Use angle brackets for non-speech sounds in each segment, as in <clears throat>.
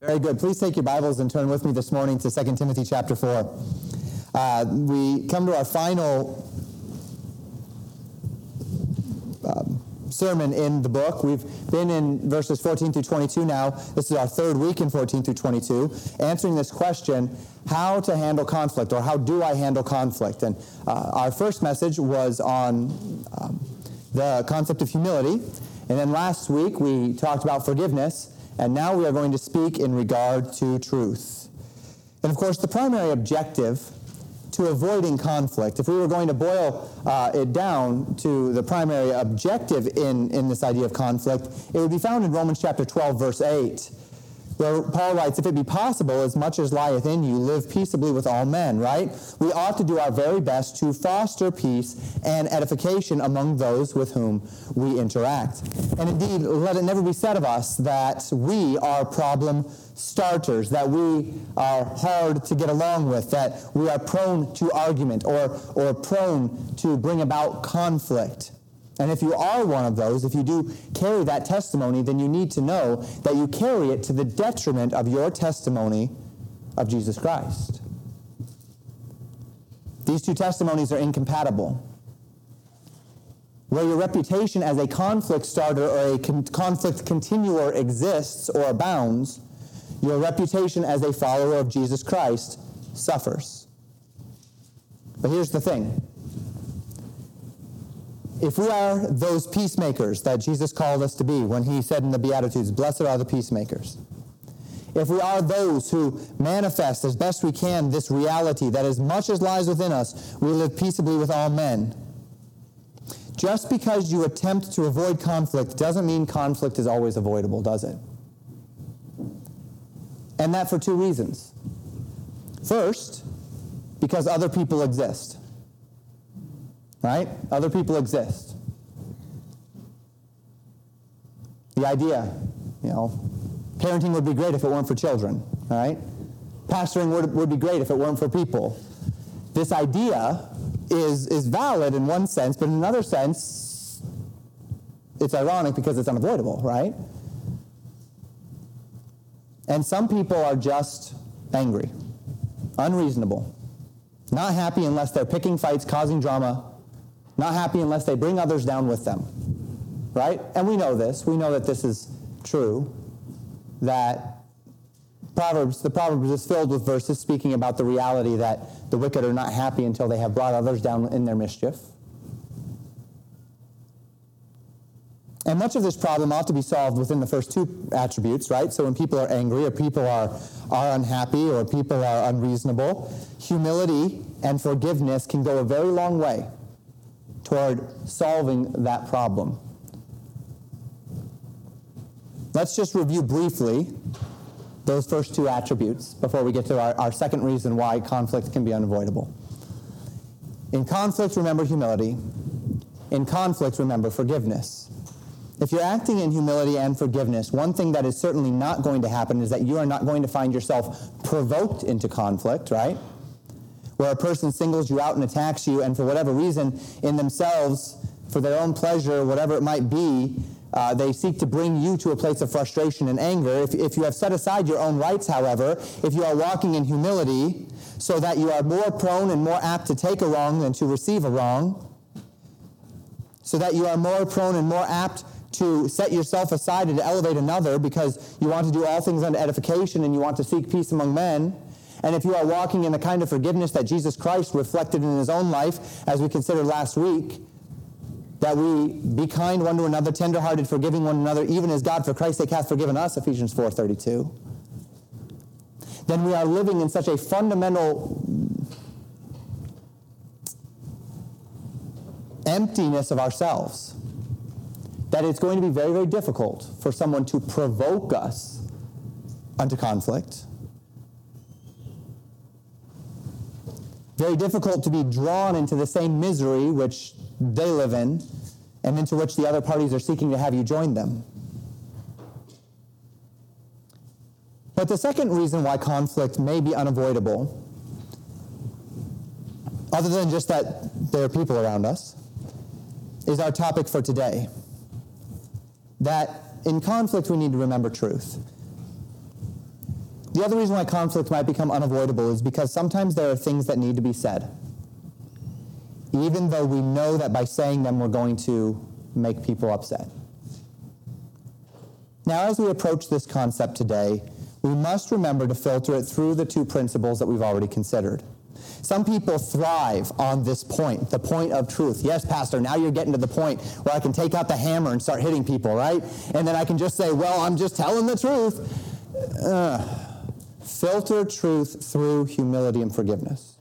Very good. Please take your Bibles and turn with me this morning to 2 Timothy chapter 4. Uh, we come to our final um, sermon in the book. We've been in verses 14 through 22 now. This is our third week in 14 through 22, answering this question how to handle conflict, or how do I handle conflict? And uh, our first message was on um, the concept of humility. And then last week we talked about forgiveness. And now we are going to speak in regard to truth. And of course, the primary objective to avoiding conflict, if we were going to boil uh, it down to the primary objective in, in this idea of conflict, it would be found in Romans chapter 12, verse 8 where Paul writes, If it be possible, as much as lieth in you, live peaceably with all men, right? We ought to do our very best to foster peace and edification among those with whom we interact. And indeed, let it never be said of us that we are problem starters, that we are hard to get along with, that we are prone to argument or, or prone to bring about conflict. And if you are one of those, if you do carry that testimony, then you need to know that you carry it to the detriment of your testimony of Jesus Christ. These two testimonies are incompatible. Where your reputation as a conflict starter or a con- conflict continuer exists or abounds, your reputation as a follower of Jesus Christ suffers. But here's the thing if we are those peacemakers that Jesus called us to be when he said in the Beatitudes, Blessed are the peacemakers, if we are those who manifest as best we can this reality that as much as lies within us, we live peaceably with all men, just because you attempt to avoid conflict doesn't mean conflict is always avoidable, does it? And that for two reasons. First, because other people exist right? Other people exist. The idea, you know, parenting would be great if it weren't for children, right? Pastoring would, would be great if it weren't for people. This idea is, is valid in one sense, but in another sense, it's ironic because it's unavoidable, right? And some people are just angry, unreasonable, not happy unless they're picking fights, causing drama, not happy unless they bring others down with them. Right? And we know this. We know that this is true. That Proverbs, the Proverbs is filled with verses speaking about the reality that the wicked are not happy until they have brought others down in their mischief. And much of this problem ought to be solved within the first two attributes, right? So when people are angry or people are, are unhappy or people are unreasonable, humility and forgiveness can go a very long way toward solving that problem. Let's just review briefly those first two attributes before we get to our, our second reason why conflict can be unavoidable. In conflict, remember humility. In conflict, remember forgiveness. If you're acting in humility and forgiveness, one thing that is certainly not going to happen is that you are not going to find yourself provoked into conflict, right? Where a person singles you out and attacks you, and for whatever reason, in themselves, for their own pleasure, whatever it might be, uh, they seek to bring you to a place of frustration and anger. If, if you have set aside your own rights, however, if you are walking in humility, so that you are more prone and more apt to take a wrong than to receive a wrong, so that you are more prone and more apt to set yourself aside and to elevate another because you want to do all things unto edification and you want to seek peace among men, and if you are walking in the kind of forgiveness that Jesus Christ reflected in his own life, as we considered last week, that we be kind one to another, tenderhearted, forgiving one another, even as God for Christ's sake hath forgiven us, Ephesians 4.32, then we are living in such a fundamental emptiness of ourselves that it's going to be very, very difficult for someone to provoke us unto conflict very difficult to be drawn into the same misery which they live in and into which the other parties are seeking to have you join them. But the second reason why conflict may be unavoidable, other than just that there are people around us, is our topic for today. That in conflict we need to remember truth. The other reason why conflict might become unavoidable is because sometimes there are things that need to be said, even though we know that by saying them we're going to make people upset. Now, as we approach this concept today, we must remember to filter it through the two principles that we've already considered. Some people thrive on this point, the point of truth. Yes, Pastor, now you're getting to the point where I can take out the hammer and start hitting people, right? And then I can just say, well, I'm just telling the truth. Filter truth through humility and forgiveness.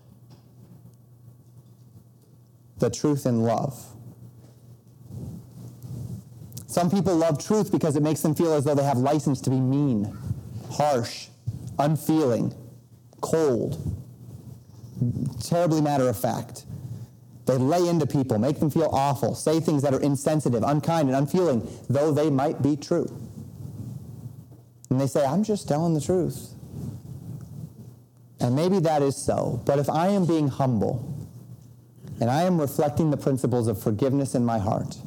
The truth in love. Some people love truth because it makes them feel as though they have license to be mean, harsh, unfeeling, cold, terribly matter of fact. They lay into people, make them feel awful, say things that are insensitive, unkind, and unfeeling, though they might be true. And they say, I'm just telling the truth. And maybe that is so. But if I am being humble and I am reflecting the principles of forgiveness in my heart,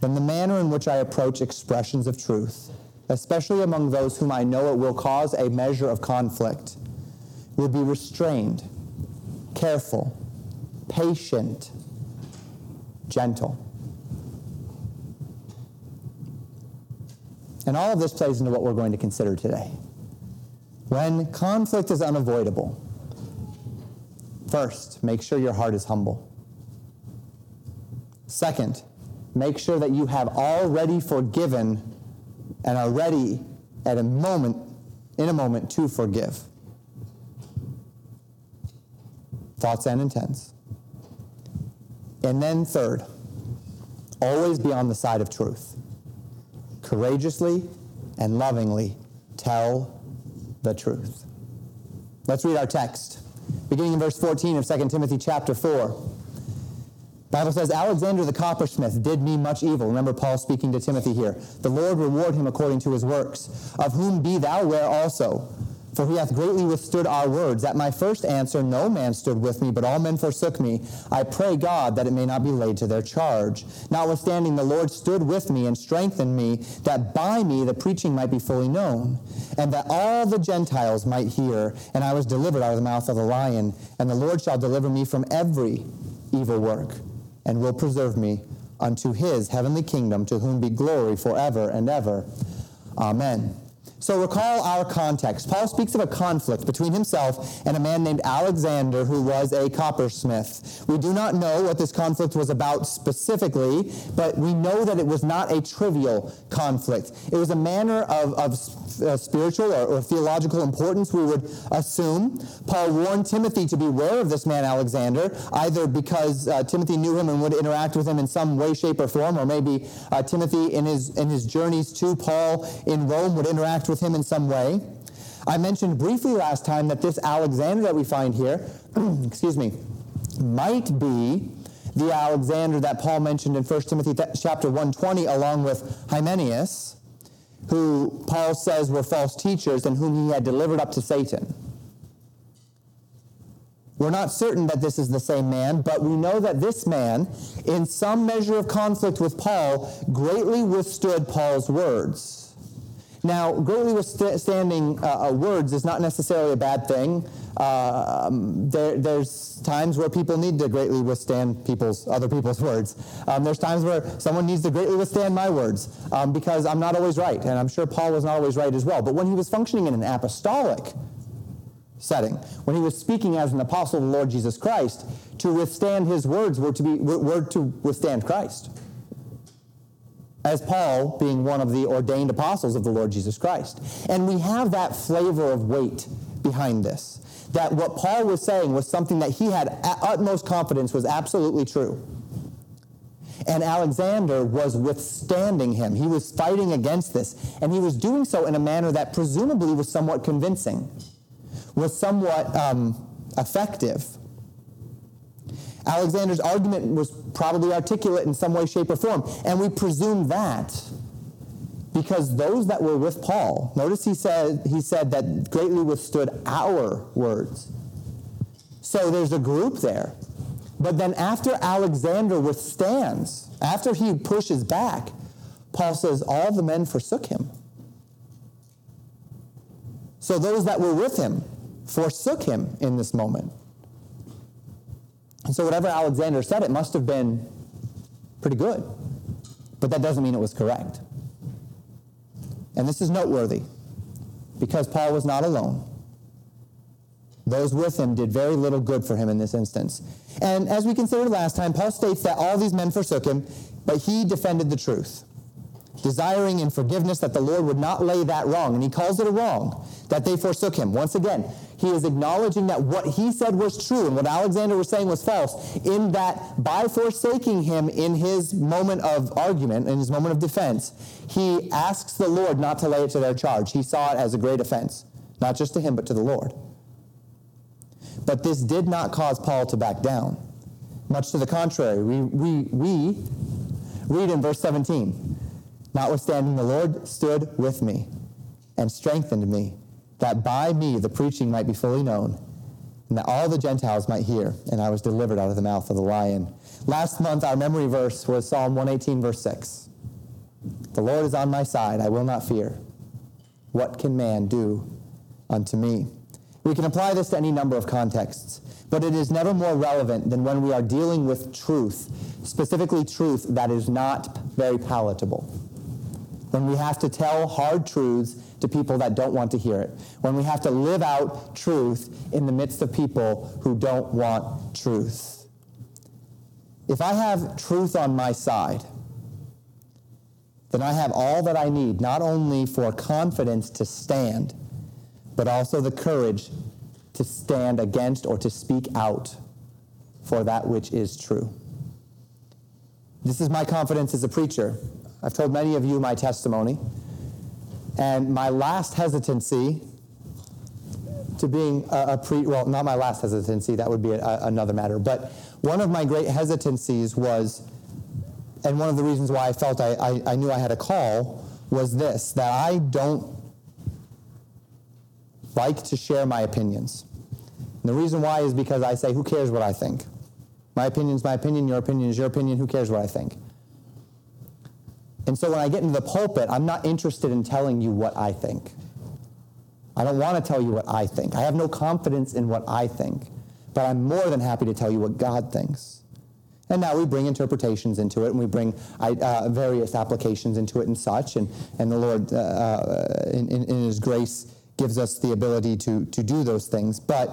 then the manner in which I approach expressions of truth, especially among those whom I know it will cause a measure of conflict, will be restrained careful, patient, gentle. And all of this plays into what we're going to consider today. When conflict is unavoidable, first, make sure your heart is humble. Second, make sure that you have already forgiven and are ready at a moment, in a moment, to forgive. thoughts and intents. And then, third, always be on the side of truth. Courageously and lovingly tell the truth. Let's read our text. Beginning in verse 14 of 2 Timothy chapter 4. Bible says, Alexander the coppersmith did me much evil. Remember Paul speaking to Timothy here. The Lord reward him according to his works, of whom be thou aware also for he hath greatly withstood our words. At my first answer, no man stood with me, but all men forsook me. I pray God that it may not be laid to their charge. Notwithstanding, the Lord stood with me and strengthened me, that by me the preaching might be fully known, and that all the Gentiles might hear. And I was delivered out of the mouth of the lion. And the Lord shall deliver me from every evil work, and will preserve me unto his heavenly kingdom, to whom be glory forever and ever. Amen. So recall our context. Paul speaks of a conflict between himself and a man named Alexander who was a coppersmith. We do not know what this conflict was about specifically, but we know that it was not a trivial conflict. It was a manner of, of uh, spiritual or, or, theological importance, we would assume. Paul warned Timothy to beware of this man Alexander, either because uh, Timothy knew him and would interact with him in some way, shape, or form, or maybe uh, Timothy in his, in his journeys to Paul in Rome would interact with him in some way. I mentioned briefly last time that this Alexander that we find here, <clears throat> excuse me, might be the Alexander that Paul mentioned in 1 Timothy chapter 120 along with Hymenaeus who Paul says were false teachers and whom he had delivered up to Satan. We're not certain that this is the same man, but we know that this man, in some measure of conflict with Paul, greatly withstood Paul's words. Now, greatly withstanding uh, uh, words is not necessarily a bad thing. Uh, um, there, there's times where people need to greatly withstand people's other people's <laughs> words. Um, there's times where someone needs to greatly withstand my words um, because I'm not always right, and I'm sure Paul was not always right as well. But when he was functioning in an apostolic setting, when he was speaking as an apostle of the Lord Jesus Christ, to withstand his words were to be were to withstand Christ as Paul being one of the ordained apostles of the Lord Jesus Christ. And we have that flavor of weight behind this. That what Paul was saying was something that he had utmost confidence was absolutely true. And Alexander was withstanding him. He was fighting against this. And he was doing so in a manner that presumably was somewhat convincing, was somewhat um, effective. Alexander's argument was probably articulate in some way, shape, or form. And we presume that because those that were with Paul, notice he said, he said that greatly withstood our words. So there's a group there. But then after Alexander withstands, after he pushes back, Paul says, All the men forsook him. So those that were with him forsook him in this moment. And so whatever Alexander said, it must have been pretty good. But that doesn't mean it was correct. And this is noteworthy because Paul was not alone. Those with him did very little good for him in this instance. And as we considered last time, Paul states that all these men forsook him, but he defended the truth desiring in forgiveness that the Lord would not lay that wrong. And he calls it a wrong, that they forsook him. Once again, he is acknowledging that what he said was true and what Alexander was saying was false, in that by forsaking him in his moment of argument, in his moment of defense, he asks the Lord not to lay it to their charge. He saw it as a great offense, not just to him, but to the Lord. But this did not cause Paul to back down. Much to the contrary, we, we, we read in verse 17 Notwithstanding, the Lord stood with me and strengthened me, that by me the preaching might be fully known, and that all the Gentiles might hear, and I was delivered out of the mouth of the lion. Last month, our memory verse was Psalm 118, verse 6. The Lord is on my side, I will not fear. What can man do unto me? We can apply this to any number of contexts, but it is never more relevant than when we are dealing with truth, specifically truth that is not very palatable when we have to tell hard truths to people that don't want to hear it, when we have to live out truth in the midst of people who don't want truth. If I have truth on my side, then I have all that I need, not only for confidence to stand, but also the courage to stand against or to speak out for that which is true. This is my confidence as a preacher. I've told many of you my testimony. And my last hesitancy to being a, a pre, well, not my last hesitancy, that would be a, another matter, but one of my great hesitancies was, and one of the reasons why I felt I, I, I knew I had a call was this that I don't like to share my opinions. And the reason why is because I say, who cares what I think? My opinion is my opinion, your opinion is your opinion, who cares what I think? And so when I get into the pulpit, I'm not interested in telling you what I think. I don't want to tell you what I think. I have no confidence in what I think, but I'm more than happy to tell you what God thinks. And now we bring interpretations into it, and we bring uh, various applications into it and such, and, and the Lord, uh, uh, in, in His grace, gives us the ability to, to do those things. But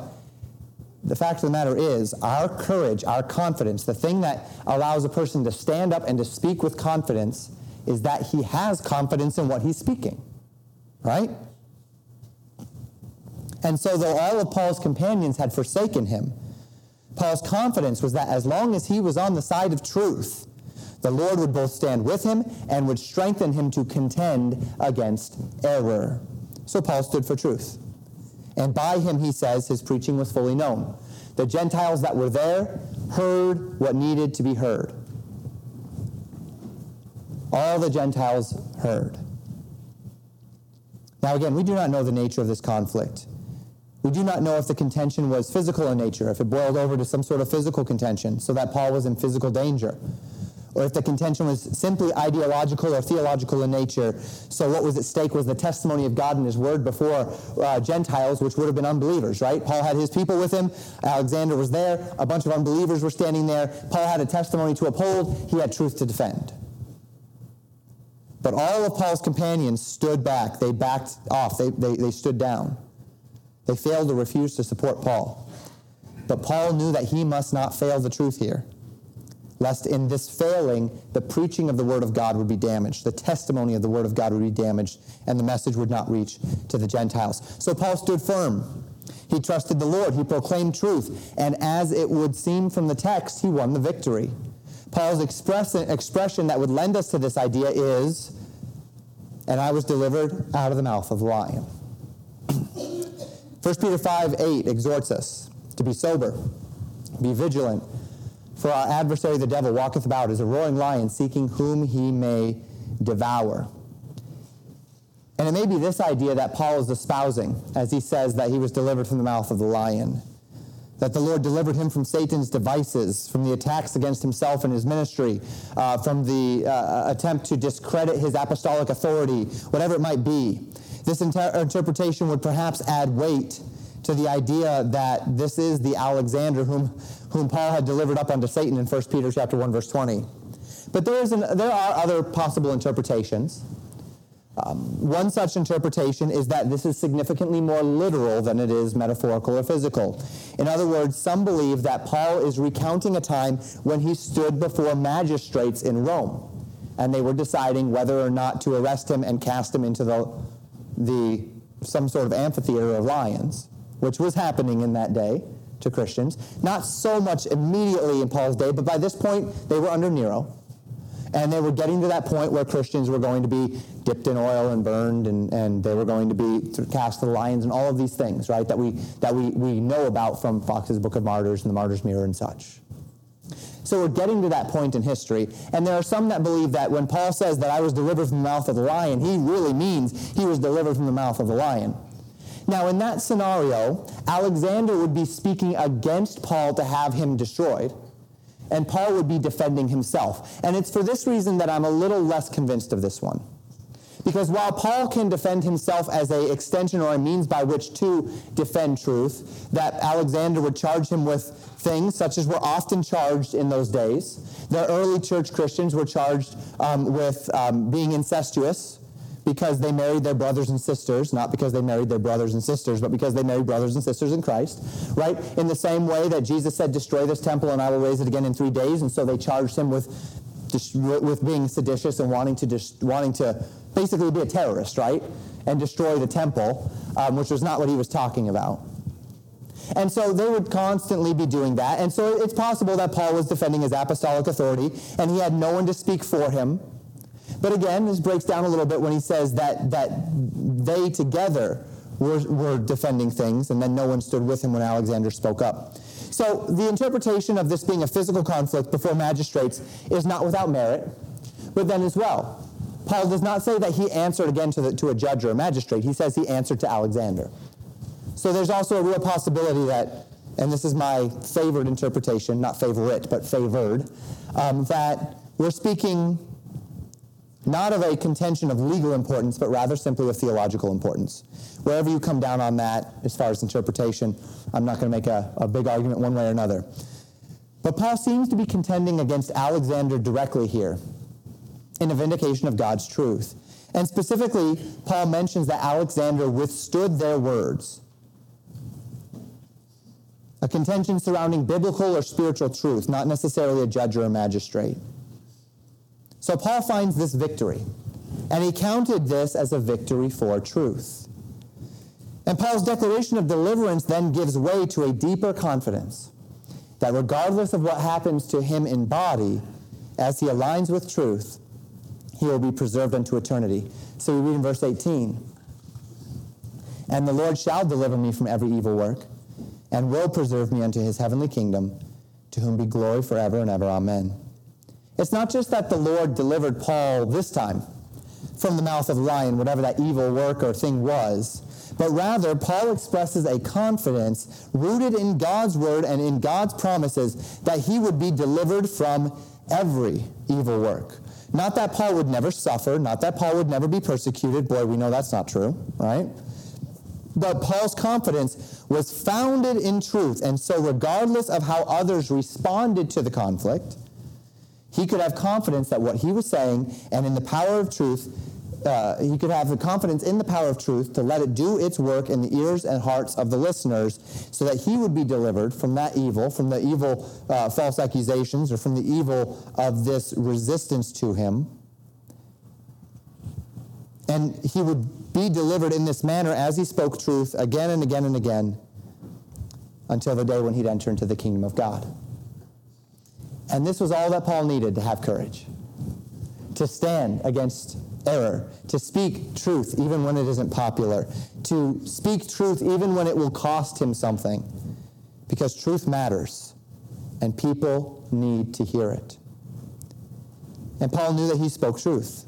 the fact of the matter is, our courage, our confidence, the thing that allows a person to stand up and to speak with confidence is that he has confidence in what he's speaking, right? And so, though all of Paul's companions had forsaken him, Paul's confidence was that as long as he was on the side of truth, the Lord would both stand with him and would strengthen him to contend against error. So Paul stood for truth. And by him, he says, his preaching was fully known. The Gentiles that were there heard what needed to be heard all the Gentiles heard. Now, again, we do not know the nature of this conflict. We do not know if the contention was physical in nature, if it boiled over to some sort of physical contention, so that Paul was in physical danger, or if the contention was simply ideological or theological in nature. So, what was at stake was the testimony of God and His Word before uh, Gentiles, which would have been unbelievers, right? Paul had his people with him. Alexander was there. A bunch of unbelievers were standing there. Paul had a testimony to uphold. He had truth to defend. But all of Paul's companions stood back. They backed off. They, they, they stood down. They failed to refuse to support Paul. But Paul knew that he must not fail the truth here, lest in this failing, the preaching of the Word of God would be damaged, the testimony of the Word of God would be damaged, and the message would not reach to the Gentiles. So Paul stood firm. He trusted the Lord. He proclaimed truth. And as it would seem from the text, he won the victory. Paul's express, expression that would lend us to this idea is, and I was delivered out of the mouth of the lion. 1 Peter 5 8 exhorts us to be sober, be vigilant, for our adversary the devil walketh about as a roaring lion, seeking whom he may devour. And it may be this idea that Paul is espousing as he says that he was delivered from the mouth of the lion that the Lord delivered him from Satan's devices, from the attacks against himself and his ministry, uh, from the uh, attempt to discredit his apostolic authority, whatever it might be. This inter- interpretation would perhaps add weight to the idea that this is the Alexander whom, whom Paul had delivered up unto Satan in 1 Peter chapter 1, verse 20. But there, is an, there are other possible interpretations. Um, one such interpretation is that this is significantly more literal than it is metaphorical or physical. In other words, some believe that Paul is recounting a time when he stood before magistrates in Rome, and they were deciding whether or not to arrest him and cast him into the, the some sort of amphitheater of lions, which was happening in that day to Christians. Not so much immediately in Paul's day, but by this point they were under Nero. And they were getting to that point where Christians were going to be dipped in oil and burned, and, and they were going to be cast to the lions, and all of these things, right, that we, that we, we know about from Foxe's Book of Martyrs and the Martyr's Mirror and such. So we're getting to that point in history. And there are some that believe that when Paul says that I was delivered from the mouth of the lion, he really means he was delivered from the mouth of the lion. Now, in that scenario, Alexander would be speaking against Paul to have him destroyed and Paul would be defending himself. And it's for this reason that I'm a little less convinced of this one. Because while Paul can defend himself as an extension or a means by which to defend truth, that Alexander would charge him with things such as were often charged in those days. The early church Christians were charged um, with um, being incestuous, because they married their brothers and sisters, not because they married their brothers and sisters, but because they married brothers and sisters in Christ, right? In the same way that Jesus said, Destroy this temple and I will raise it again in three days. And so they charged him with, with being seditious and wanting to, wanting to basically be a terrorist, right? And destroy the temple, um, which was not what he was talking about. And so they would constantly be doing that. And so it's possible that Paul was defending his apostolic authority and he had no one to speak for him but again, this breaks down a little bit when he says that, that they together were, were defending things, and then no one stood with him when Alexander spoke up. So the interpretation of this being a physical conflict before magistrates is not without merit, but then as well. Paul does not say that he answered again to, the, to a judge or a magistrate. He says he answered to Alexander. So there's also a real possibility that, and this is my favored interpretation, not favorite, but favored, um, that we're speaking not of a contention of legal importance, but rather simply of theological importance. Wherever you come down on that, as far as interpretation, I'm not going to make a, a big argument one way or another. But Paul seems to be contending against Alexander directly here in a vindication of God's truth. And specifically, Paul mentions that Alexander withstood their words. A contention surrounding biblical or spiritual truth, not necessarily a judge or a magistrate. So Paul finds this victory, and he counted this as a victory for truth. And Paul's declaration of deliverance then gives way to a deeper confidence that regardless of what happens to him in body, as he aligns with truth, he will be preserved unto eternity. So we read in verse 18 And the Lord shall deliver me from every evil work, and will preserve me unto his heavenly kingdom, to whom be glory forever and ever. Amen. It's not just that the Lord delivered Paul this time from the mouth of the lion, whatever that evil work or thing was, but rather Paul expresses a confidence rooted in God's word and in God's promises that he would be delivered from every evil work. Not that Paul would never suffer, not that Paul would never be persecuted. Boy, we know that's not true, right? But Paul's confidence was founded in truth. And so, regardless of how others responded to the conflict, he could have confidence that what he was saying and in the power of truth, uh, he could have the confidence in the power of truth to let it do its work in the ears and hearts of the listeners so that he would be delivered from that evil, from the evil uh, false accusations or from the evil of this resistance to him. And he would be delivered in this manner as he spoke truth again and again and again until the day when he'd enter into the kingdom of God. And this was all that Paul needed to have courage to stand against error, to speak truth even when it isn't popular, to speak truth even when it will cost him something, because truth matters and people need to hear it. And Paul knew that he spoke truth.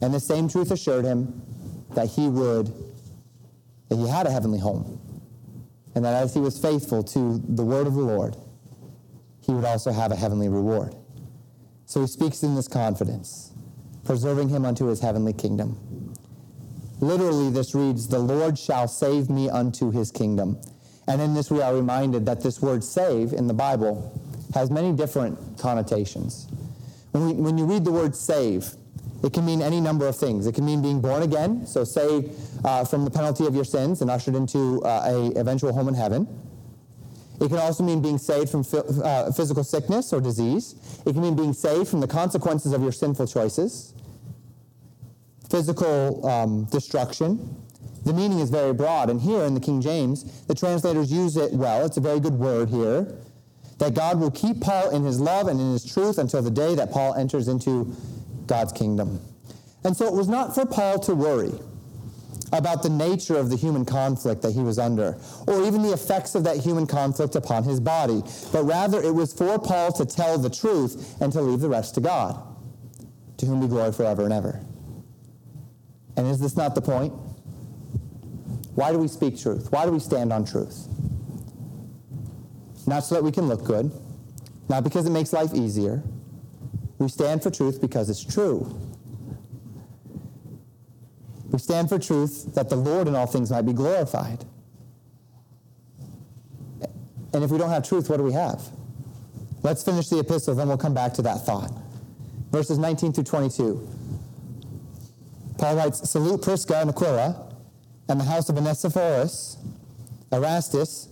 And the same truth assured him that he would, that he had a heavenly home. And that as he was faithful to the word of the Lord, he would also have a heavenly reward. So he speaks in this confidence, preserving him unto his heavenly kingdom. Literally, this reads, The Lord shall save me unto his kingdom. And in this, we are reminded that this word save in the Bible has many different connotations. When, we, when you read the word save, it can mean any number of things. It can mean being born again, so saved uh, from the penalty of your sins and ushered into uh, a eventual home in heaven. It can also mean being saved from uh, physical sickness or disease. It can mean being saved from the consequences of your sinful choices, physical um, destruction. The meaning is very broad, and here in the King James, the translators use it well. It's a very good word here. That God will keep Paul in his love and in his truth until the day that Paul enters into God's kingdom. And so it was not for Paul to worry about the nature of the human conflict that he was under, or even the effects of that human conflict upon his body, but rather it was for Paul to tell the truth and to leave the rest to God, to whom be glory forever and ever. And is this not the point? Why do we speak truth? Why do we stand on truth? Not so that we can look good, not because it makes life easier, we stand for truth because it's true. We stand for truth that the Lord in all things might be glorified. And if we don't have truth, what do we have? Let's finish the epistle, then we'll come back to that thought. Verses 19 through 22. Paul writes, Salute Prisca and Aquila, and the house of Onesiphorus, Erastus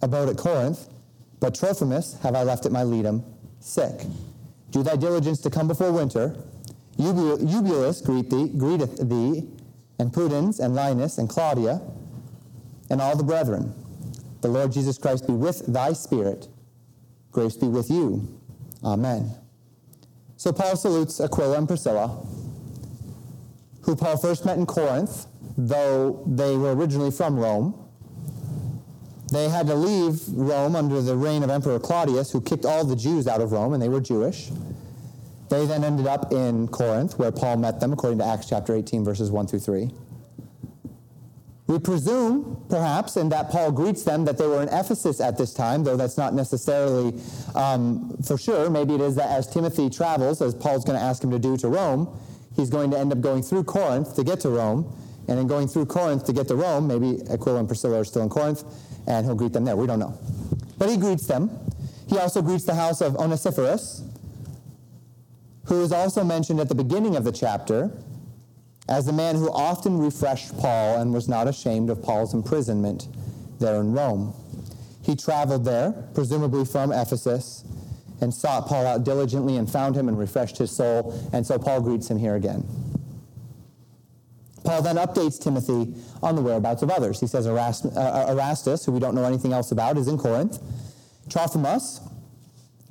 abode at Corinth, but Trophimus have I left at Miletum, sick. Do thy diligence to come before winter. Eubulus greet thee, greeteth thee, and Pudens, and Linus, and Claudia, and all the brethren. The Lord Jesus Christ be with thy spirit. Grace be with you. Amen. So Paul salutes Aquila and Priscilla, who Paul first met in Corinth, though they were originally from Rome. They had to leave Rome under the reign of Emperor Claudius, who kicked all the Jews out of Rome, and they were Jewish. They then ended up in Corinth, where Paul met them, according to Acts chapter 18, verses 1 through 3. We presume, perhaps, in that Paul greets them that they were in Ephesus at this time, though that's not necessarily um, for sure. Maybe it is that as Timothy travels, as Paul's going to ask him to do to Rome, he's going to end up going through Corinth to get to Rome. And in going through Corinth to get to Rome, maybe Aquila and Priscilla are still in Corinth, and he'll greet them there. We don't know. But he greets them. He also greets the house of Onesiphorus, who is also mentioned at the beginning of the chapter as the man who often refreshed Paul and was not ashamed of Paul's imprisonment there in Rome. He traveled there, presumably from Ephesus, and sought Paul out diligently and found him and refreshed his soul. And so Paul greets him here again. Paul then updates Timothy on the whereabouts of others. He says uh, Erastus, who we don't know anything else about, is in Corinth. Trophimus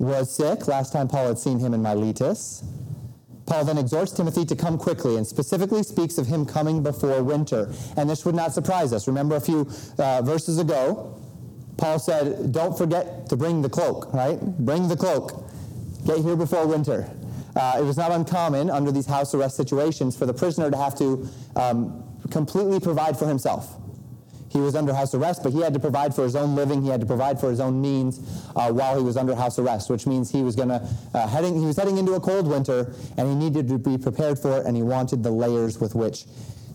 was sick. Last time Paul had seen him in Miletus. Paul then exhorts Timothy to come quickly and specifically speaks of him coming before winter. And this would not surprise us. Remember a few uh, verses ago, Paul said, Don't forget to bring the cloak, right? Bring the cloak. Get here before winter. Uh, it was not uncommon under these house arrest situations for the prisoner to have to um, completely provide for himself. He was under house arrest, but he had to provide for his own living. He had to provide for his own means uh, while he was under house arrest, which means he was going to uh, heading. He was heading into a cold winter, and he needed to be prepared for it, and he wanted the layers with which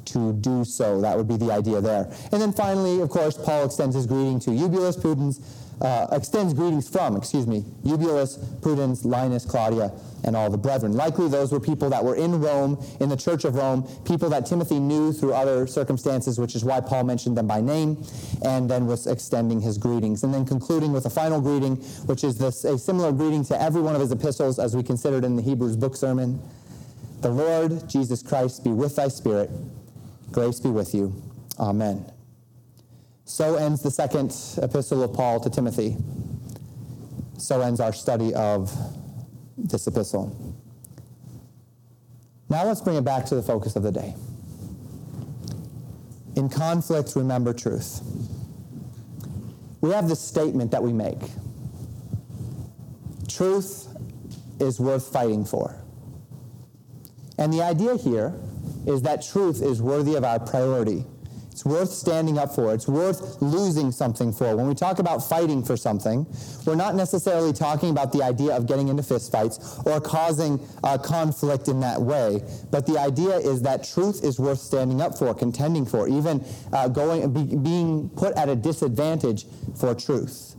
to do so. That would be the idea there. And then finally, of course, Paul extends his greeting to Eubulus, Pudens, uh, extends greetings from, excuse me, Eubulus, Pudens, Linus, Claudia, and all the brethren. Likely those were people that were in Rome, in the church of Rome, people that Timothy knew through other circumstances, which is why Paul mentioned them by name, and then was extending his greetings. And then concluding with a final greeting, which is this, a similar greeting to every one of his epistles as we considered in the Hebrews book sermon. The Lord Jesus Christ be with thy spirit. Grace be with you. Amen. So ends the second epistle of Paul to Timothy. So ends our study of this epistle. Now let's bring it back to the focus of the day. In conflict, remember truth. We have this statement that we make truth is worth fighting for. And the idea here is that truth is worthy of our priority It's worth standing up for. It's worth losing something for. When we talk about fighting for something, we're not necessarily talking about the idea of getting into fistfights or causing uh, conflict in that way. But the idea is that truth is worth standing up for, contending for, even uh, going, be, being put at a disadvantage for truth.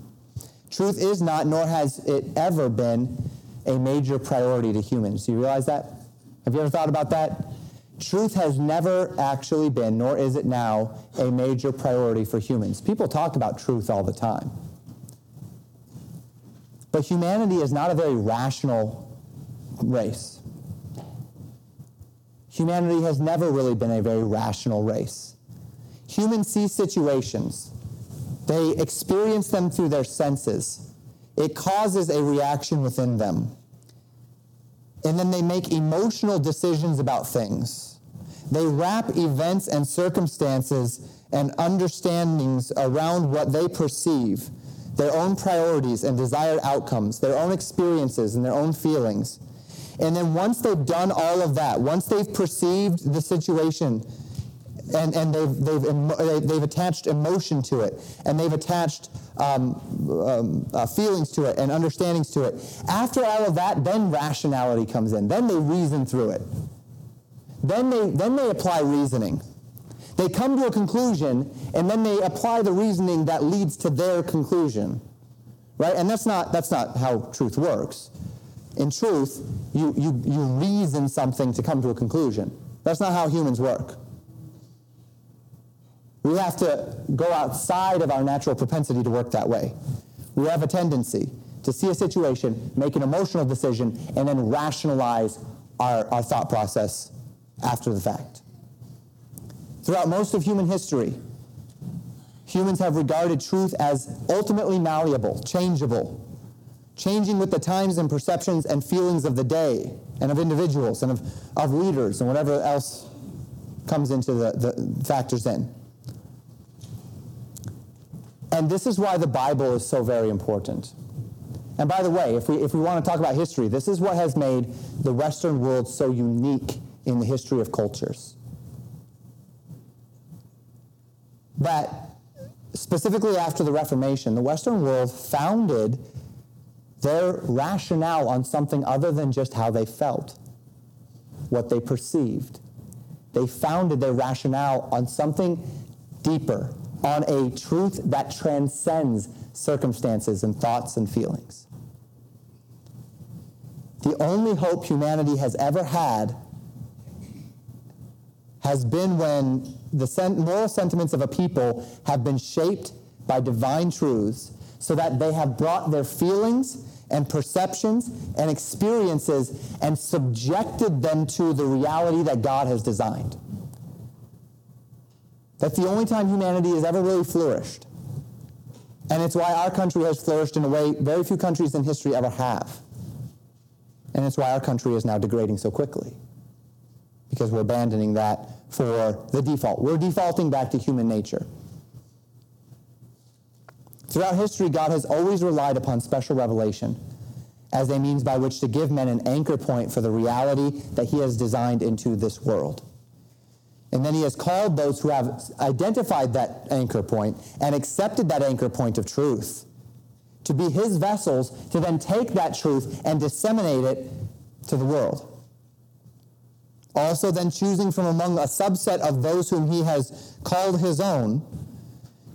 Truth is not, nor has it ever been, a major priority to humans. Do you realize that? Have you ever thought about that? Truth has never actually been, nor is it now, a major priority for humans. People talk about truth all the time. But humanity is not a very rational race. Humanity has never really been a very rational race. Humans see situations, they experience them through their senses. It causes a reaction within them. And then they make emotional decisions about things. They wrap events and circumstances and understandings around what they perceive, their own priorities and desired outcomes, their own experiences and their own feelings. And then once they've done all of that, once they've perceived the situation and, and they've, they've, they've attached emotion to it and they've attached um, um, uh, feelings to it and understandings to it, after all of that, then rationality comes in. Then they reason through it. Then they, then they apply reasoning. They come to a conclusion, and then they apply the reasoning that leads to their conclusion. Right? And that's not, that's not how truth works. In truth, you, you, you reason something to come to a conclusion. That's not how humans work. We have to go outside of our natural propensity to work that way. We have a tendency to see a situation, make an emotional decision, and then rationalize our, our thought process after the fact. Throughout most of human history, humans have regarded truth as ultimately malleable, changeable, changing with the times and perceptions and feelings of the day and of individuals and of, of leaders and whatever else comes into the, the factors in. And this is why the Bible is so very important. And by the way, if we, if we want to talk about history, this is what has made the Western world so unique in the history of cultures. That specifically after the Reformation, the Western world founded their rationale on something other than just how they felt, what they perceived. They founded their rationale on something deeper, on a truth that transcends circumstances and thoughts and feelings. The only hope humanity has ever had has been when the moral sentiments of a people have been shaped by divine truths so that they have brought their feelings and perceptions and experiences and subjected them to the reality that God has designed. That's the only time humanity has ever really flourished. And it's why our country has flourished in a way very few countries in history ever have. And it's why our country is now degrading so quickly because we're abandoning that for the default. We're defaulting back to human nature. Throughout history, God has always relied upon special revelation as a means by which to give men an anchor point for the reality that he has designed into this world. And then he has called those who have identified that anchor point and accepted that anchor point of truth to be his vessels to then take that truth and disseminate it to the world also then choosing from among a subset of those whom he has called his own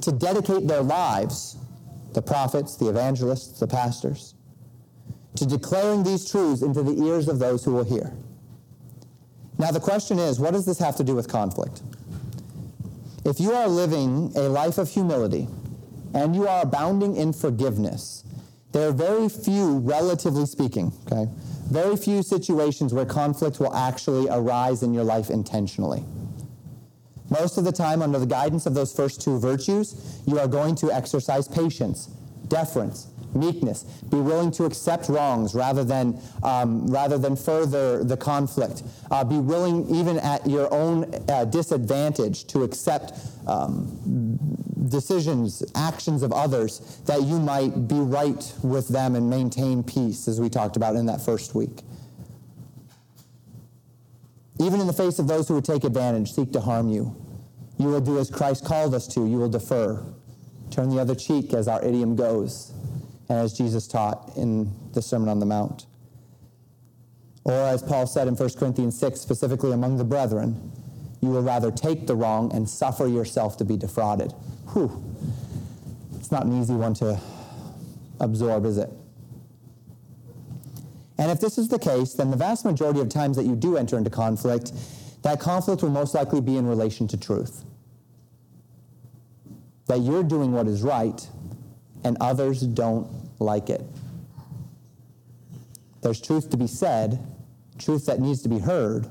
to dedicate their lives, the prophets, the evangelists, the pastors, to declaring these truths into the ears of those who will hear. Now, the question is what does this have to do with conflict? If you are living a life of humility and you are abounding in forgiveness, there are very few, relatively speaking, okay, very few situations where conflict will actually arise in your life intentionally. Most of the time, under the guidance of those first two virtues, you are going to exercise patience, deference, meekness, be willing to accept wrongs rather than, um, rather than further the conflict, uh, be willing, even at your own uh, disadvantage, to accept um, decisions, actions of others, that you might be right with them and maintain peace, as we talked about in that first week. Even in the face of those who would take advantage, seek to harm you, You will do as Christ called us to. You will defer. Turn the other cheek, as our idiom goes, and as Jesus taught in the Sermon on the Mount. Or as Paul said in 1 Corinthians 6, specifically among the brethren, you will rather take the wrong and suffer yourself to be defrauded. Whew. It's not an easy one to absorb, is it? And if this is the case, then the vast majority of times that you do enter into conflict, that conflict will most likely be in relation to truth. That you're doing what is right and others don't like it. There's truth to be said, truth that needs to be heard,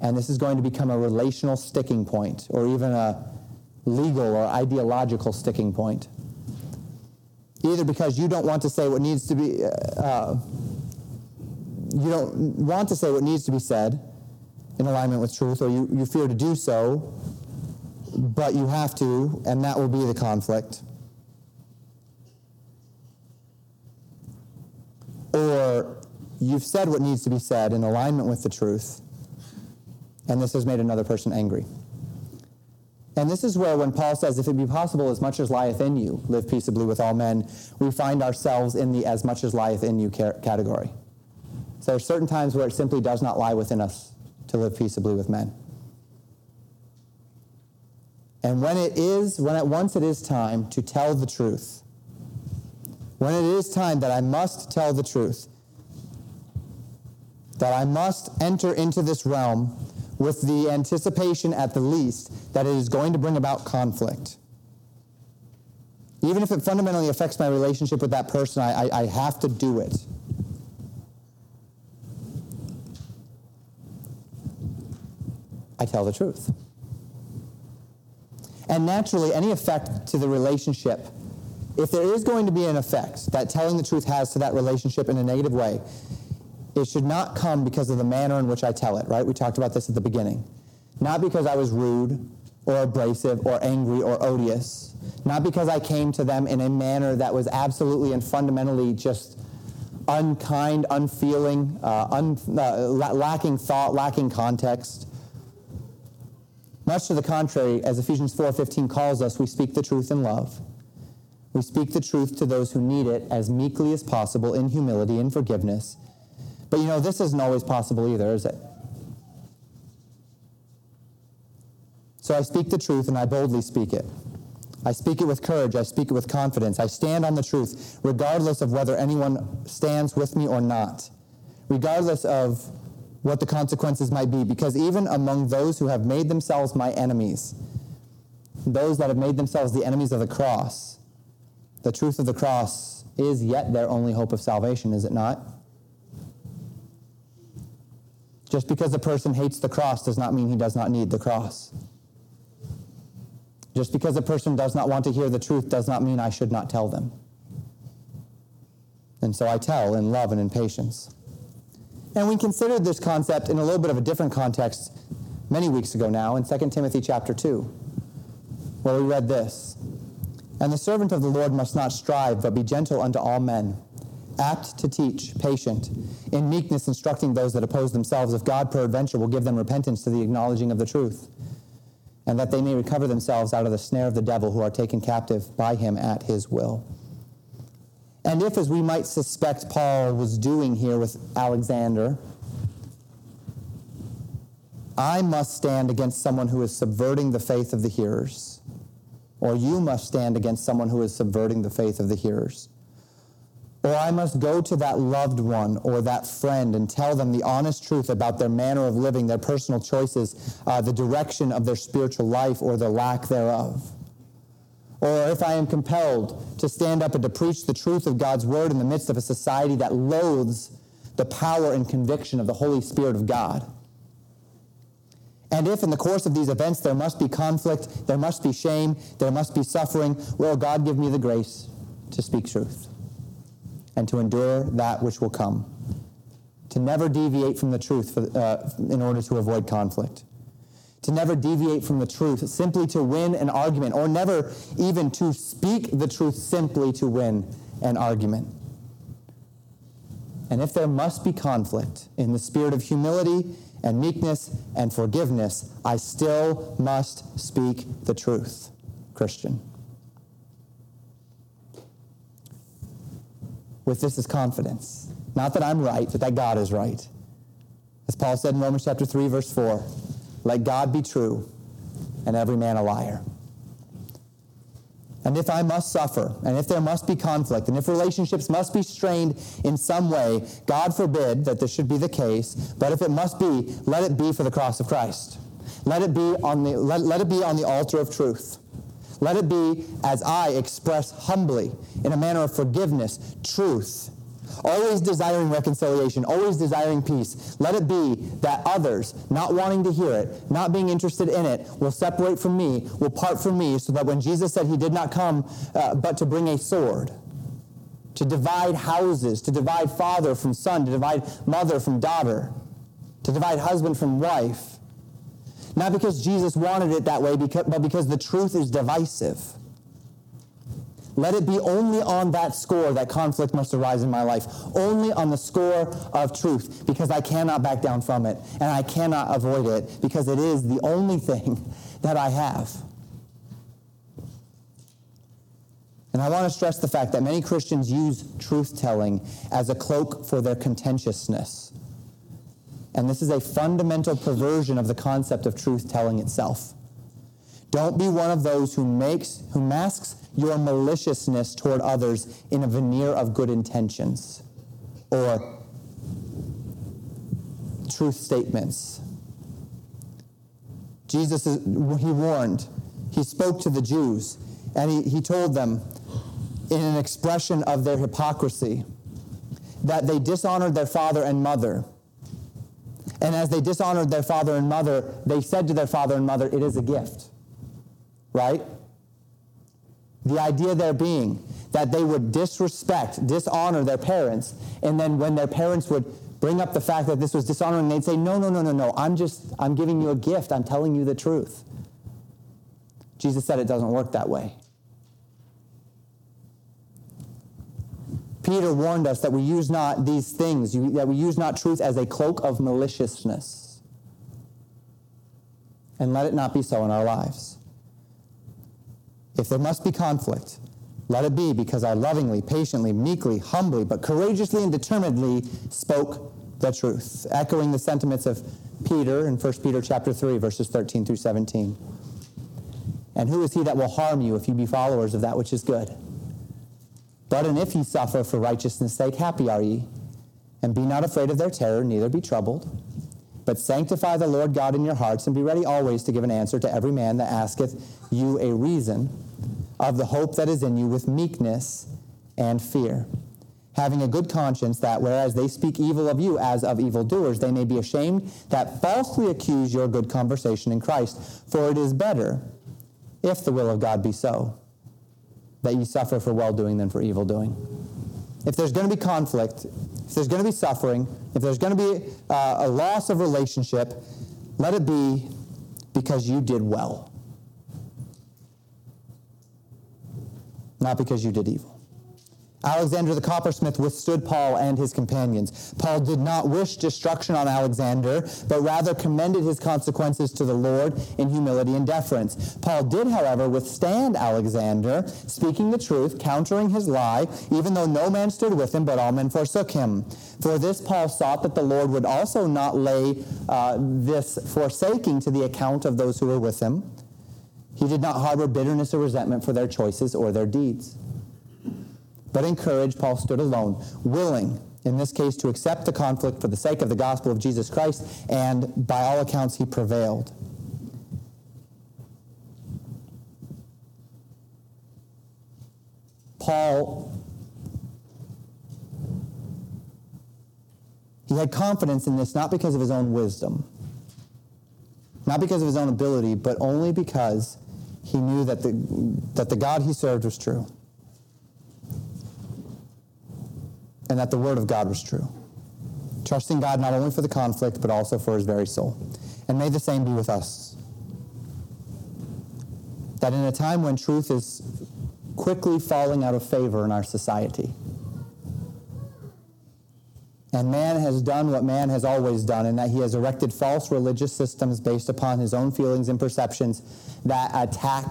and this is going to become a relational sticking point or even a legal or ideological sticking point. Either because you don't want to say what needs to be, uh, uh you don't want to say what needs to be said in alignment with truth, or you, you fear to do so, but you have to, and that will be the conflict. Or you've said what needs to be said in alignment with the truth, and this has made another person angry. And this is where, when Paul says, If it be possible, as much as lieth in you, live peaceably with all men, we find ourselves in the as much as lieth in you category. So there are certain times where it simply does not lie within us to live peaceably with men. And when it is, when at once it is time to tell the truth, when it is time that I must tell the truth, that I must enter into this realm with the anticipation at the least that it is going to bring about conflict. Even if it fundamentally affects my relationship with that person, I, I, I have to do it. I tell the truth. And naturally, any effect to the relationship, if there is going to be an effect that telling the truth has to that relationship in a negative way, it should not come because of the manner in which I tell it, right? We talked about this at the beginning. Not because I was rude or abrasive or angry or odious. Not because I came to them in a manner that was absolutely and fundamentally just unkind, unfeeling, uh, un, uh, lacking thought, lacking context. Much to the contrary, as Ephesians 4:15 calls us, we speak the truth in love. We speak the truth to those who need it as meekly as possible in humility and forgiveness but you know, this isn't always possible either, is it? So I speak the truth and I boldly speak it. I speak it with courage. I speak it with confidence. I stand on the truth, regardless of whether anyone stands with me or not, regardless of what the consequences might be. Because even among those who have made themselves my enemies, those that have made themselves the enemies of the cross, the truth of the cross is yet their only hope of salvation, is it not? Just because a person hates the cross does not mean he does not need the cross. Just because a person does not want to hear the truth does not mean I should not tell them. And so I tell in love and in patience. And we considered this concept in a little bit of a different context many weeks ago now in 2 Timothy chapter 2, where we read this And the servant of the Lord must not strive, but be gentle unto all men apt to teach, patient, in meekness instructing those that oppose themselves, if God peradventure will give them repentance to the acknowledging of the truth, and that they may recover themselves out of the snare of the devil who are taken captive by him at his will. And if, as we might suspect Paul was doing here with Alexander, I must stand against someone who is subverting the faith of the hearers, or you must stand against someone who is subverting the faith of the hearers or I must go to that loved one or that friend and tell them the honest truth about their manner of living, their personal choices, uh, the direction of their spiritual life or the lack thereof. Or if I am compelled to stand up and to preach the truth of God's word in the midst of a society that loathes the power and conviction of the Holy Spirit of God. And if in the course of these events there must be conflict, there must be shame, there must be suffering, will God give me the grace to speak truth and to endure that which will come. To never deviate from the truth for, uh, in order to avoid conflict. To never deviate from the truth simply to win an argument, or never even to speak the truth simply to win an argument. And if there must be conflict in the spirit of humility and meekness and forgiveness, I still must speak the truth, Christian. With this is confidence. Not that I'm right, but that God is right. As Paul said in Romans chapter 3, verse 4, let God be true and every man a liar. And if I must suffer, and if there must be conflict, and if relationships must be strained in some way, God forbid that this should be the case, but if it must be, let it be for the cross of Christ. Let it be on the, let, let it be on the altar of truth. Let it be as I express humbly, in a manner of forgiveness, truth, always desiring reconciliation, always desiring peace. Let it be that others, not wanting to hear it, not being interested in it, will separate from me, will part from me, so that when Jesus said he did not come uh, but to bring a sword, to divide houses, to divide father from son, to divide mother from daughter, to divide husband from wife, not because Jesus wanted it that way, but because the truth is divisive. Let it be only on that score that conflict must arise in my life. Only on the score of truth, because I cannot back down from it, and I cannot avoid it, because it is the only thing <laughs> that I have. And I want to stress the fact that many Christians use truth telling as a cloak for their contentiousness. And this is a fundamental perversion of the concept of truth telling itself. Don't be one of those who makes who masks your maliciousness toward others in a veneer of good intentions or truth statements. Jesus, he warned, he spoke to the Jews, and he, he told them in an expression of their hypocrisy that they dishonored their father and mother. And as they dishonored their father and mother, they said to their father and mother, It is a gift. Right? The idea there being that they would disrespect, dishonor their parents, and then when their parents would bring up the fact that this was dishonoring, they'd say, No, no, no, no, no, I'm just, I'm giving you a gift, I'm telling you the truth. Jesus said it doesn't work that way. Peter warned us that we use not these things, that we use not truth as a cloak of maliciousness. And let it not be so in our lives. If there must be conflict, let it be because I lovingly, patiently, meekly, humbly, but courageously and determinedly spoke the truth, echoing the sentiments of Peter in 1 Peter chapter 3, verses 13 through 17. And who is he that will harm you if you be followers of that which is good? But and if ye suffer for righteousness' sake, happy are ye. And be not afraid of their terror, neither be troubled. But sanctify the Lord God in your hearts, and be ready always to give an answer to every man that asketh you a reason of the hope that is in you with meekness and fear, having a good conscience that whereas they speak evil of you as of evildoers, they may be ashamed that falsely accuse your good conversation in Christ. For it is better, if the will of God be so, that you suffer for well doing than for evil doing. If there's going to be conflict, if there's going to be suffering, if there's going to be uh, a loss of relationship, let it be because you did well. not because you did evil. Alexander the coppersmith withstood Paul and his companions. Paul did not wish destruction on Alexander, but rather commended his consequences to the Lord in humility and deference. Paul did, however, withstand Alexander, speaking the truth, countering his lie, even though no man stood with him, but all men forsook him. For this Paul sought that the Lord would also not lay uh, this forsaking to the account of those who were with him. He did not harbor bitterness or resentment for their choices or their deeds. But in courage, Paul stood alone, willing, in this case, to accept the conflict for the sake of the gospel of Jesus Christ, and by all accounts, he prevailed. Paul, he had confidence in this not because of his own wisdom, not because of his own ability, but only because he knew that the, that the God he served was true. And that the Word of God was true. Trusting God not only for the conflict, but also for his very soul. And may the same be with us. That in a time when truth is quickly falling out of favor in our society, And man has done what man has always done, in that he has erected false religious systems based upon his own feelings and perceptions that attack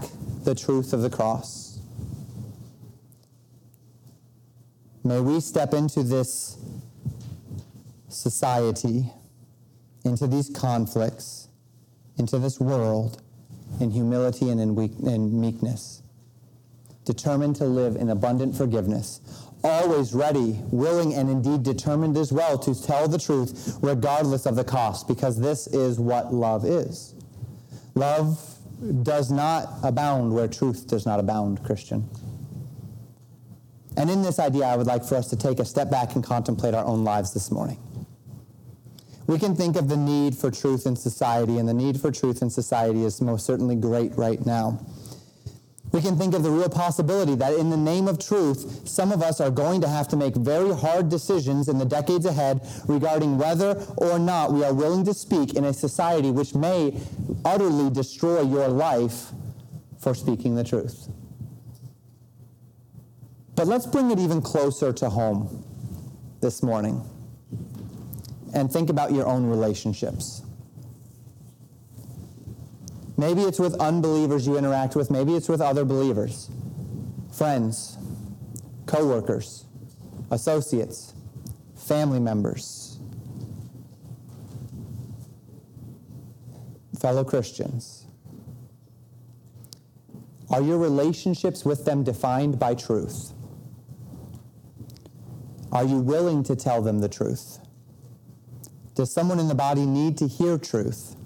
the truth of the cross. May we step into this society, into these conflicts, into this world in humility and in, weak, in meekness, determined to live in abundant forgiveness, always ready, willing, and indeed determined as well to tell the truth regardless of the cost, because this is what love is. Love does not abound where truth does not abound, Christian. And in this idea, I would like for us to take a step back and contemplate our own lives this morning. We can think of the need for truth in society, and the need for truth in society is most certainly great right now. We can think of the real possibility that in the name of truth, some of us are going to have to make very hard decisions in the decades ahead regarding whether or not we are willing to speak in a society which may utterly destroy your life for speaking the truth. But let's bring it even closer to home this morning and think about your own relationships. Maybe it's with unbelievers you interact with, maybe it's with other believers, friends, coworkers, associates, family members, fellow Christians. Are your relationships with them defined by truth? Are you willing to tell them the truth? Does someone in the body need to hear truth?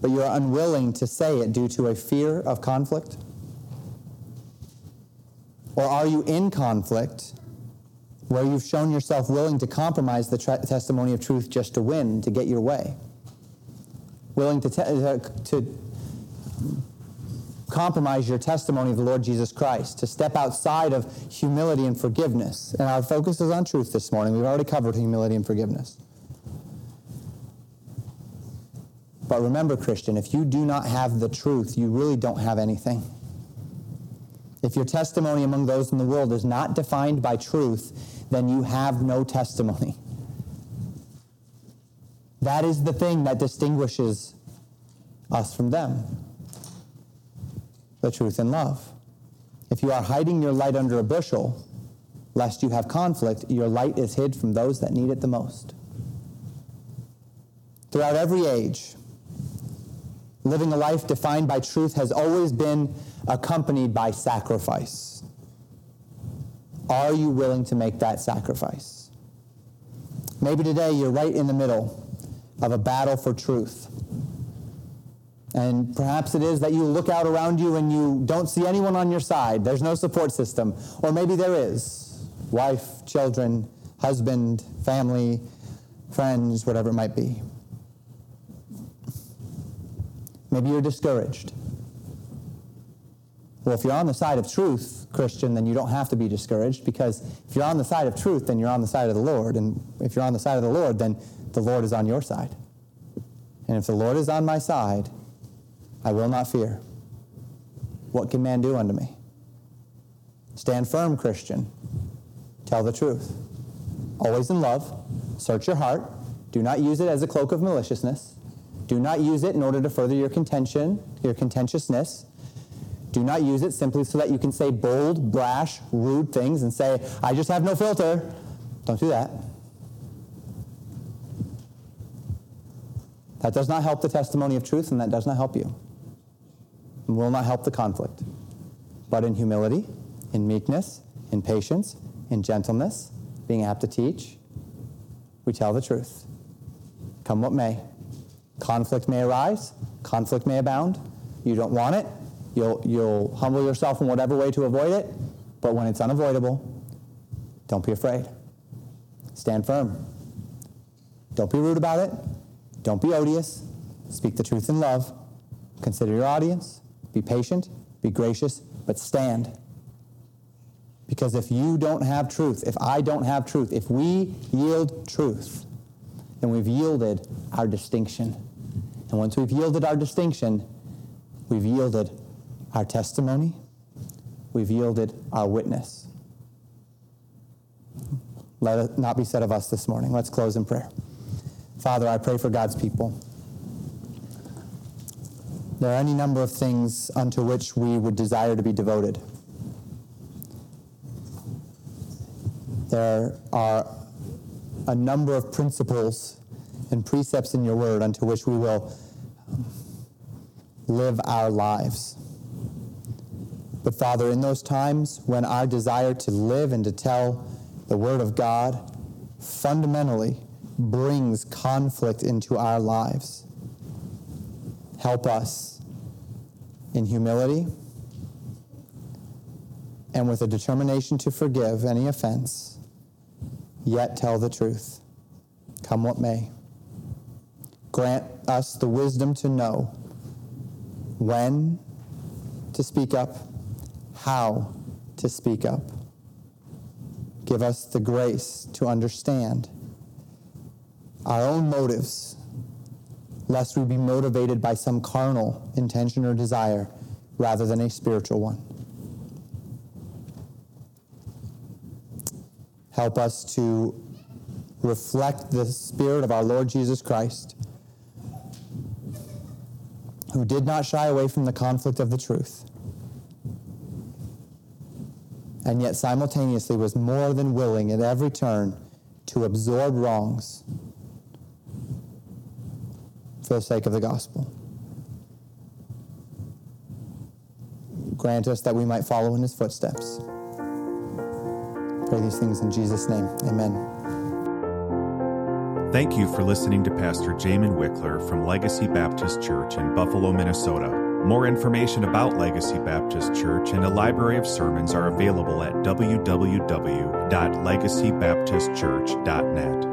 but you're unwilling to say it due to a fear of conflict? Or are you in conflict where you've shown yourself willing to compromise the tra- testimony of truth just to win, to get your way? Willing to, te- uh, to compromise your testimony of the Lord Jesus Christ, to step outside of humility and forgiveness. And our focus is on truth this morning. We've already covered humility and forgiveness. But remember, Christian, if you do not have the truth, you really don't have anything. If your testimony among those in the world is not defined by truth, then you have no testimony. That is the thing that distinguishes us from them the truth in love. If you are hiding your light under a bushel, lest you have conflict, your light is hid from those that need it the most. Throughout every age, living a life defined by truth has always been accompanied by sacrifice. Are you willing to make that sacrifice? Maybe today you're right in the middle of a battle for truth. And perhaps it is that you look out around you and you don't see anyone on your side. There's no support system. Or maybe there is wife, children, husband, family, friends, whatever it might be. Maybe you're discouraged. Well, if you're on the side of truth, Christian, then you don't have to be discouraged because if you're on the side of truth, then you're on the side of the Lord. And if you're on the side of the Lord, then the Lord is on your side. And if the Lord is on my side, I will not fear. What can man do unto me? Stand firm, Christian. Tell the truth. Always in love. Search your heart. Do not use it as a cloak of maliciousness. Do not use it in order to further your contention, your contentiousness. Do not use it simply so that you can say bold, brash, rude things and say, I just have no filter. Don't do that. That does not help the testimony of truth, and that does not help you. Will not help the conflict. But in humility, in meekness, in patience, in gentleness, being apt to teach, we tell the truth. Come what may. Conflict may arise, conflict may abound. You don't want it. You'll, you'll humble yourself in whatever way to avoid it. But when it's unavoidable, don't be afraid. Stand firm. Don't be rude about it. Don't be odious. Speak the truth in love. Consider your audience. Be patient. Be gracious. But stand. Because if you don't have truth, if I don't have truth, if we yield truth, then we've yielded our distinction. And once we've yielded our distinction, we've yielded our testimony, we've yielded our witness. let it not be said of us this morning. Let's close in prayer. Father, I pray for God's people. There are any number of things unto which we would desire to be devoted. There are a number of principles and precepts in your word unto which we will live our lives. But Father, in those times when our desire to live and to tell the Word of God fundamentally brings conflict into our lives, help us in humility and with a determination to forgive any offense, yet tell the truth, come what may. Grant us the wisdom to know when to speak up, how to speak up. Give us the grace to understand our own motives, lest we be motivated by some carnal intention or desire rather than a spiritual one. Help us to reflect the Spirit of our Lord Jesus Christ who did not shy away from the conflict of the truth, and yet simultaneously was more than willing at every turn to absorb wrongs for the sake of the gospel. Grant us that we might follow in his footsteps. Pray these things in Jesus' name. Amen. Thank you for listening to Pastor Jamin Wickler from Legacy Baptist Church in Buffalo, Minnesota. More information about Legacy Baptist Church and a library of sermons are available at www.legacybaptistchurch.net.